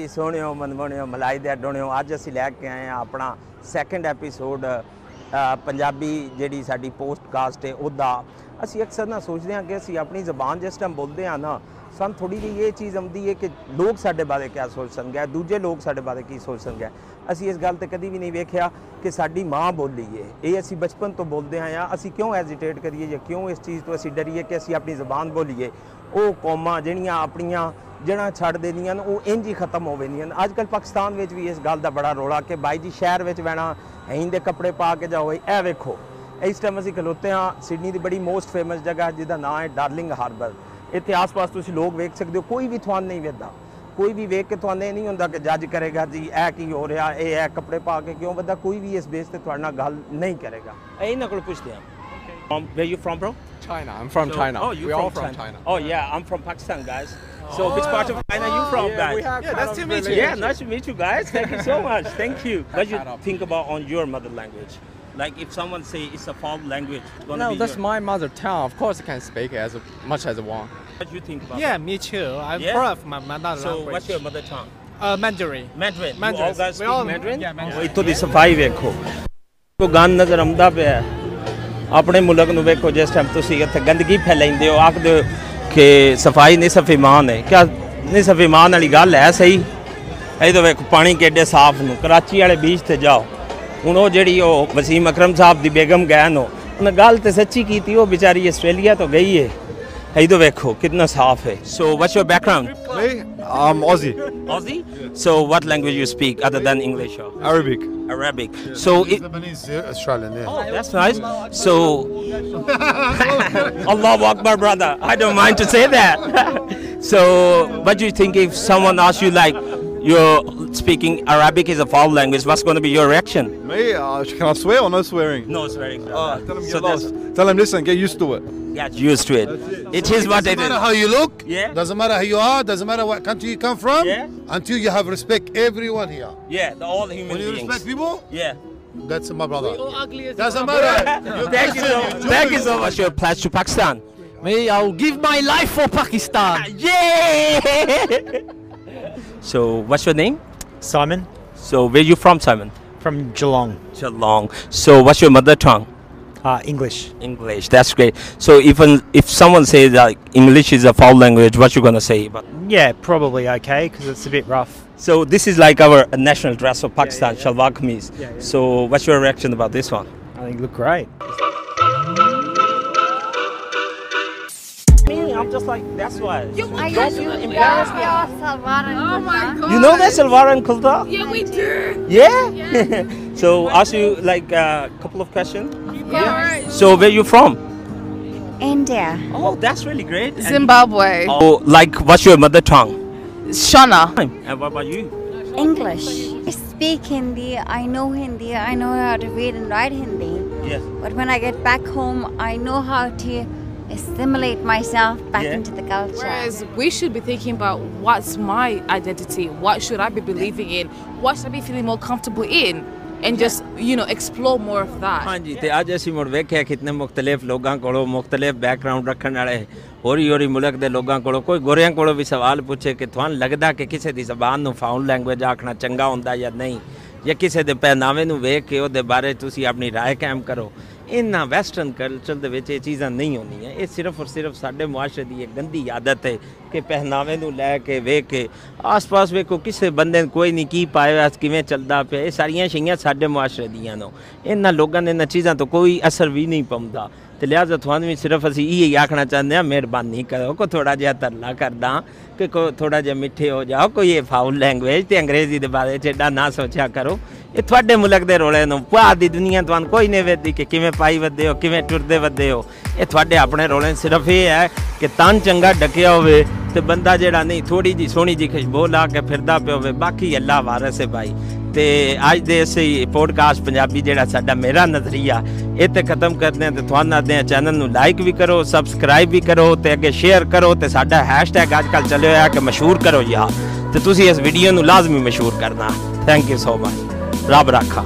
ਜੀ ਸੋਹਣਿਓ ਮਨਮੋਹਣਿਓ ਮਲਾਈ ਦੇ ਡੋਣਿਓ ਅੱਜ ਅਸੀਂ ਲੈ ਕੇ ਆਏ ਆ ਆਪਣਾ ਸੈਕੰਡ ਐਪੀਸੋਡ ਪੰਜਾਬੀ ਜਿਹੜੀ ਸਾਡੀ ਪੋਸਟਕਾਸਟ ਹੈ ਉਹਦਾ ਅਸੀਂ ਅਕਸਰ ਨਾ ਸੋਚਦੇ ਹਾਂ ਕਿ ਅਸੀਂ ਆਪਣੀ ਜ਼ਬਾਨ ਜਿਸ ਟਾਈਮ ਬੋਲਦੇ ਆ ਨਾ ਸਾਨੂੰ ਥੋੜੀ ਜਿਹੀ ਇਹ ਚੀਜ਼ ਆਉਂਦੀ ਹੈ ਕਿ ਲੋਕ ਸਾਡੇ ਬਾਰੇ ਕੀ ਸੋਚਣਗੇ ਦੂਜੇ ਲੋਕ ਸਾਡੇ ਬਾਰੇ ਕੀ ਸੋਚਣਗੇ ਅਸੀਂ ਇਸ ਗੱਲ ਤੇ ਕਦੀ ਵੀ ਨਹੀਂ ਵੇਖਿਆ ਕਿ ਸਾਡੀ ਮਾਂ ਬੋਲੀ ਹੈ ਇਹ ਅਸੀਂ ਬਚਪਨ ਤੋਂ ਬੋਲਦੇ ਆਏ ਆ ਅਸੀਂ ਕਿਉਂ ਹੈਜ਼ਿਟੇਟ ਕਰੀਏ ਜਾਂ ਕਿਉਂ ਇਸ ਚੀਜ਼ ਤੋਂ ਅਸੀਂ ਡਰੀਏ ਕਿ ਅਸੀਂ ਆਪਣੀ ਜ਼ਬਾਨ ਬੋਲੀਏ ਉਹ ਕੌਮਾਂ ਜਿਹੜੀਆਂ ਆਪਣੀਆਂ ਜੜ੍ਹਾਂ ਛੱਡ ਦੇਣੀਆਂ ਨੇ ਉਹ ਇੰਜ ਹੀ ਖਤਮ ਹੋ venਦੀਆਂ ਨੇ ਅੱਜ ਕੱਲ ਪਾਕਿਸਤਾਨ ਵਿੱਚ ਵੀ ਇਸ ਗੱਲ ਦਾ ਬੜਾ ਰੋਲਾ ਕਿ ਬਾਈ ਜੀ ਸ਼ਹਿਰ ਵਿੱਚ ਬਹਿਣਾ ਹੈਂ ਦੇ ਕੱਪੜੇ ਪਾ ਕੇ ਜਾਓ ਇਹ ਵੇਖੋ ਇਸ ਟਾਈਮ ਅਸੀਂ ਖਲੋਤੇ ਹਾਂ ਸਿਡਨੀ ਦੀ ਬੜੀ ਮੋਸਟ ਫੇਮਸ ਜਗ੍ਹਾ ਜਿਹਦਾ ਨਾਮ ਹੈ ਡਾਰਲਿੰਗ ਹਾਰਬਰ ਇੱਥੇ ਆਸ-ਪਾਸ ਤੁਸੀਂ ਲੋਕ ਵੇਖ ਸਕਦੇ ਹੋ ਕੋਈ ਵੀ ਤੁਹਾਨੂੰ ਨਹੀਂ ਵੇਖਦਾ ਕੋਈ ਵੀ ਵੇਖ ਕੇ ਤੁਹਾਨੂੰ ਇਹ ਨਹੀਂ ਹੁੰਦਾ ਕਿ ਜੱਜ ਕਰੇਗਾ ਜੀ ਇਹ ਕੀ ਹੋ ਰਿਹਾ ਇਹ ਹੈ ਕੱਪੜੇ ਪਾ ਕੇ ਕਿਉਂ ਬੰਦਾ ਕੋਈ ਵੀ ਇਸ ਬੇਸ ਤੇ ਤੁਹਾਡੇ ਨਾਲ ਗੱਲ ਨਹੀਂ ਕਰੇਗਾ ਇਹ ਇਹਨਾਂ ਕੋਲ ਪੁੱਛਦੇ ਹਾਂ From where you from, bro? China. I'm from So- China. Oh, you We're from all from China. China. Oh yeah, I'm from Pakistan, guys. So which part of China are you from, yeah, guys? we have Yeah, kind nice of to meet you. relationship. Yeah, nice to meet you guys. Thank you so much. Thank you. What you Shut up. think about on your mother language? Like if someone say it's a foreign language, it's gonna No, be that's your- my mother tongue. Of course, I can speak it as much as I want. What you think about? Yeah, me too. I'm Yeah? proud of my mother So language. what's your mother tongue? Uh, Mandarin. Mandarin. You Mandarin. all guys We speak all- Mandarin? yeah, Mandarin. ਇੱਥੋਂ ਦੀ ਸਫਾਈ ਵੇਖੋ ਕੋ ਗੰਦ ਨਜ਼ਰ ਆਉਂਦਾ ਪਿਆ ਹੈ। ਆਪਣੇ ਮੁਲਕ ਨੂੰ ਵੇਖੋ ਜਿਸ ਟਾਈਮ ਤੁਸੀਂ ਇੱਥੇ ਗੰਦਗੀ ਫੈਲਾਉਂਦੇ ਹੋ ਆਖਦੇ ਹੋ ਕਿ ਸਫਾਈ ਨਿਸਫ ਇਮਾਨ ਹੈ ਕਿਆ ਨਿਸਫ ਇਮਾਨ ਵਾਲੀ ਗੱਲ ਹੈ ਸਹੀ ਇਹ ਤਾਂ ਵੇਖੋ ਪਾਣੀ ਕਿੱਡੇ ਸਾਫ਼ ਨੂੰ ਕਰਾਚੀ ਵਾਲੇ ਬੀਚ ਤੇ ਜਾਓ ਹੁਣ ਉਹ ਜਿਹੜੀ ਉਹ ਵਸੀਮ ਅਕਰਮ ਸਾਹਿਬ ਦੀ ਬੇਗਮ ਗਏ ਨੋ ਉਹਨੇ ਗੱਲ ਤੇ ਸੱਚੀ ਕੀਤੀ ਉਹ ਵਿਚਾਰੀ ਆਸਟ੍ਰੇਲੀਆ ਤੋਂ ਗਈ ਹੈ ਇਹ ਤਾਂ ਵੇਖੋ ਕਿੰਨਾ ਸਾਫ਼ ਹੈ so what's your background Me? I'm Aussie. So what language you speak other than English or Arabic. Arabic? So it, Lebanese, Australian, yeah. oh, that's nice. So Allahu Akbar, brother. I don't mind to say that. so what do you think if someone asks you like you're speaking Arabic is a foul language, what's going to be your reaction? Me? Uh, can I swear or no swearing? No, swearing. Uh, tell him so get that's lost. Tell him listen, get used to it. get used to it. It is what it Doesn't matter how you look. Yeah. Doesn't matter who you are. Doesn't matter what country you come from. Yeah. Until you have respect everyone here. Yeah, the all human When you beings. respect people, Yeah. that's my brother. Doesn't matter. Thank you so Thank you so much. Your pledge to Pakistan. Me, I'll give my life for Pakistan. Yeah. so, what's your name? Simon So, where you from, Simon? from Geelong. Geelong. So, what's your mother tongue? Uh, English. English. That's great. So, even if someone says that English is a foul language, what you gonna say? But Yeah, probably okay because it's a bit rough. so this is like our national dress of Pakistan, shalwar kameez. Yeah, yeah. So, what's your reaction about this one? I think look great. I'm just like that's why. I used to embarrass me. Oh, oh my god. You know that Salwar and Kurta? Yeah, we do. Yeah. so, ask you like a couple of questions. Yeah. So, where you from? India. Oh, that's really great. And- Zimbabwe. Oh, like what's your mother tongue? Shona. And what about you? English. I speak Hindi. I know Hindi. I know how to read and write Hindi. Yes. But when I get back home, I know how to assimilate myself back Yeah. into the culture. Whereas we should be thinking about what's my identity? What should I be believing in? What should I be feeling more comfortable in? And just, you know, explore more of that. ਹਾਂਜੀ ਤੇ ਅੱਜ ਅਸੀਂ ਮੁੜ ਵੇਖਿਆ ਕਿਤਨੇ ਮੁxtਲਿਫ ਲੋਕਾਂ ਕੋਲੋਂ ਮੁxtਲਿਫ background ਰੱਖਣ ਵਾਲੇ ਹੋਰੀ ਹੋਰੀ ਮੁਲਕ ਦੇ ਲੋਕਾਂ ਕੋਲੋਂ ਕੋਈ ਗੋਰਿਆਂ ਕੋਲੋਂ ਵੀ ਸਵਾਲ ਪੁੱਛੇ ਕਿ ਤੁਹਾਨੂੰ ਲੱਗਦਾ ਕਿ ਕਿਸੇ ਦੀ ਜ਼ਬਾਨ ਨੂੰ ਫਾਊਂਡ ਲੈਂਗੁਏਜ ਆਖਣਾ ਚੰਗਾ ਹੁੰਦਾ ਜਾਂ ਨਹੀਂ ਜਾਂ ਕਿਸੇ ਦੇ ਪਹਿਨਾਵੇ ਨੂੰ ਵੇਖ ਕੇ ਉਹਦੇ ਬਾਰੇ ਤੁਸੀਂ ਆਪਣੀ رائے ਕਾਇਮ ਕਰੋ ਇਹਨਾਂ ਵੈਸਟਰਨ ਕਲਚਰ ਦੇ ਵਿੱਚ ਇਹ ਚੀਜ਼ਾਂ ਨਹੀਂ ਹੁੰਦੀਆਂ। ਇਹ ਸਿਰਫ ਔਰ ਸਿਰਫ ਸਾਡੇ ਮੁਆਸ਼ਰੇ ਦੀ ਇੱਕ ਗੰਦੀ ਆਦਤ ਹੈ ਕਿ ਪਹਿਨਾਵੇ ਨੂੰ ਲੈ ਕੇ ਵੇਖ ਕੇ ਆਸ-ਪਾਸ ਵੇਖੋ ਕਿਸੇ ਬੰਦੇ ਨੂੰ ਕੋਈ ਨਹੀਂ ਕੀ ਪਾਇਆ ਕਿਵੇਂ ਚੱਲਦਾ ਪਿਆ। ਇਹ ਸਾਰੀਆਂ ਸ਼ਈਆਂ ਸਾਡੇ ਮੁਆਸ਼ਰੇ ਦੀਆਂ ਨੇ। ਇਹਨਾਂ ਲੋਕਾਂ ਨੇ ਇਹਨਾਂ ਚੀਜ਼ਾਂ ਤੋਂ ਕੋਈ ਅਸਰ ਵੀ ਨਹੀਂ ਪਾਉਂਦਾ। ਤੇ ਲਿਹਾਜ਼ਾ ਤੁਹਾਨੂੰ ਵੀ ਸਿਰਫ ਅਸੀਂ ਇਹ ਆਖਣਾ ਚਾਹੁੰਦੇ ਹਾਂ, ਮਿਹਰਬਾਨੀ ਕਰੋ। ਕੋ ਥੋੜਾ ਜਿਹਾ ਤਰਲਾ ਕਰਦਾ ਕਿ ਕੋ ਥੋੜਾ ਜਿਹਾ ਮਿੱਠੇ ਹੋ ਜਾਓ, ਕੋਈ ਇਹ ਫਾਉਲ ਲੈਂਗੁਏਜ ਤੇ ਅੰਗਰੇਜ਼ੀ ਦੇ ਬਾਰੇ ਚ ਏਡਾ ਨਾ ਸੋਚਿਆ ਕਰੋ। ਇਹ ਤੁਹਾਡੇ ਮੁਲਕ ਦੇ ਰੋਲੇ ਨੂੰ ਪੂਰਾ ਦੀ ਦੁਨੀਆ ਤੁਹਾਨੂੰ ਕੋਈ ਨਹੀਂ ਵੇਖਦੀ ਕਿ ਕਿਵੇਂ ਪਾਈ ਵੱਧੇ ਹੋ, ਕਿਵੇਂ ਟੁਰਦੇ ਵੱਧੇ ਹੋ। ਇਹ ਤੁਹਾਡੇ ਆਪਣੇ ਰੋਲੇ ਸਿਰਫ ਇਹ ਹੈ ਕਿ ਤਨ ਚੰਗਾ ਡਕਿਆ ਹੋਵੇ ਤੇ ਬੰਦਾ ਜਿਹੜਾ ਨਹੀਂ ਥੋੜੀ ਜੀ ਸੋਹਣੀ ਜੀ ਖੁਸ਼ਬੂ ਲਾ ਕੇ ਫਿਰਦਾ ਪਿਆ ਹੋਵੇ। ਬਾਕੀ ਅੱਲਾ ਵਾਰਸ ਹੈ ਭਾਈ। ਤੇ ਅੱਜ ਦੇ ਅਸੀਂ ਪੋਡਕਾਸਟ ਪੰਜਾਬੀ ਜਿਹੜਾ ਸਾਡਾ ਮੇਰਾ ਨਜ਼ਰੀਆ, ਇਹ ਤੇ ਖਤਮ ਕਰਦੇ ਹਾਂ ਤੇ ਤੁਹਾਨੂੰ ਆਦੇ ਆ ਚੈਨਲ ਨੂੰ ਲਾਈਕ ਵੀ ਕਰੋ ਸਬਸਕ੍ਰਾਈਬ ਵੀ ਕਰੋ ਤੇ ਅੱਗੇ ਸ਼ੇਅਰ ਕਰੋ ਤੇ ਸਾਡਾ ਹੈਸ਼ਟੈਗ ਅੱਜ ਕੱਲ ਚੱਲਿਆ ਹੋਇਆ ਕਿ ਮਸ਼ਹੂਰ ਕਰੋ ਯਾਰ। ਤੇ ਤੁਸੀਂ ਇਸ ਵੀਡੀਓ ਨੂੰ ਲਾਜ਼ਮੀ ਮਸ਼ਹੂਰ ਕਰਨਾ। ਥੈਂਕ ਯੂ ਸੋ ਮਚ ਰੱਬ ਰਾਖਾ।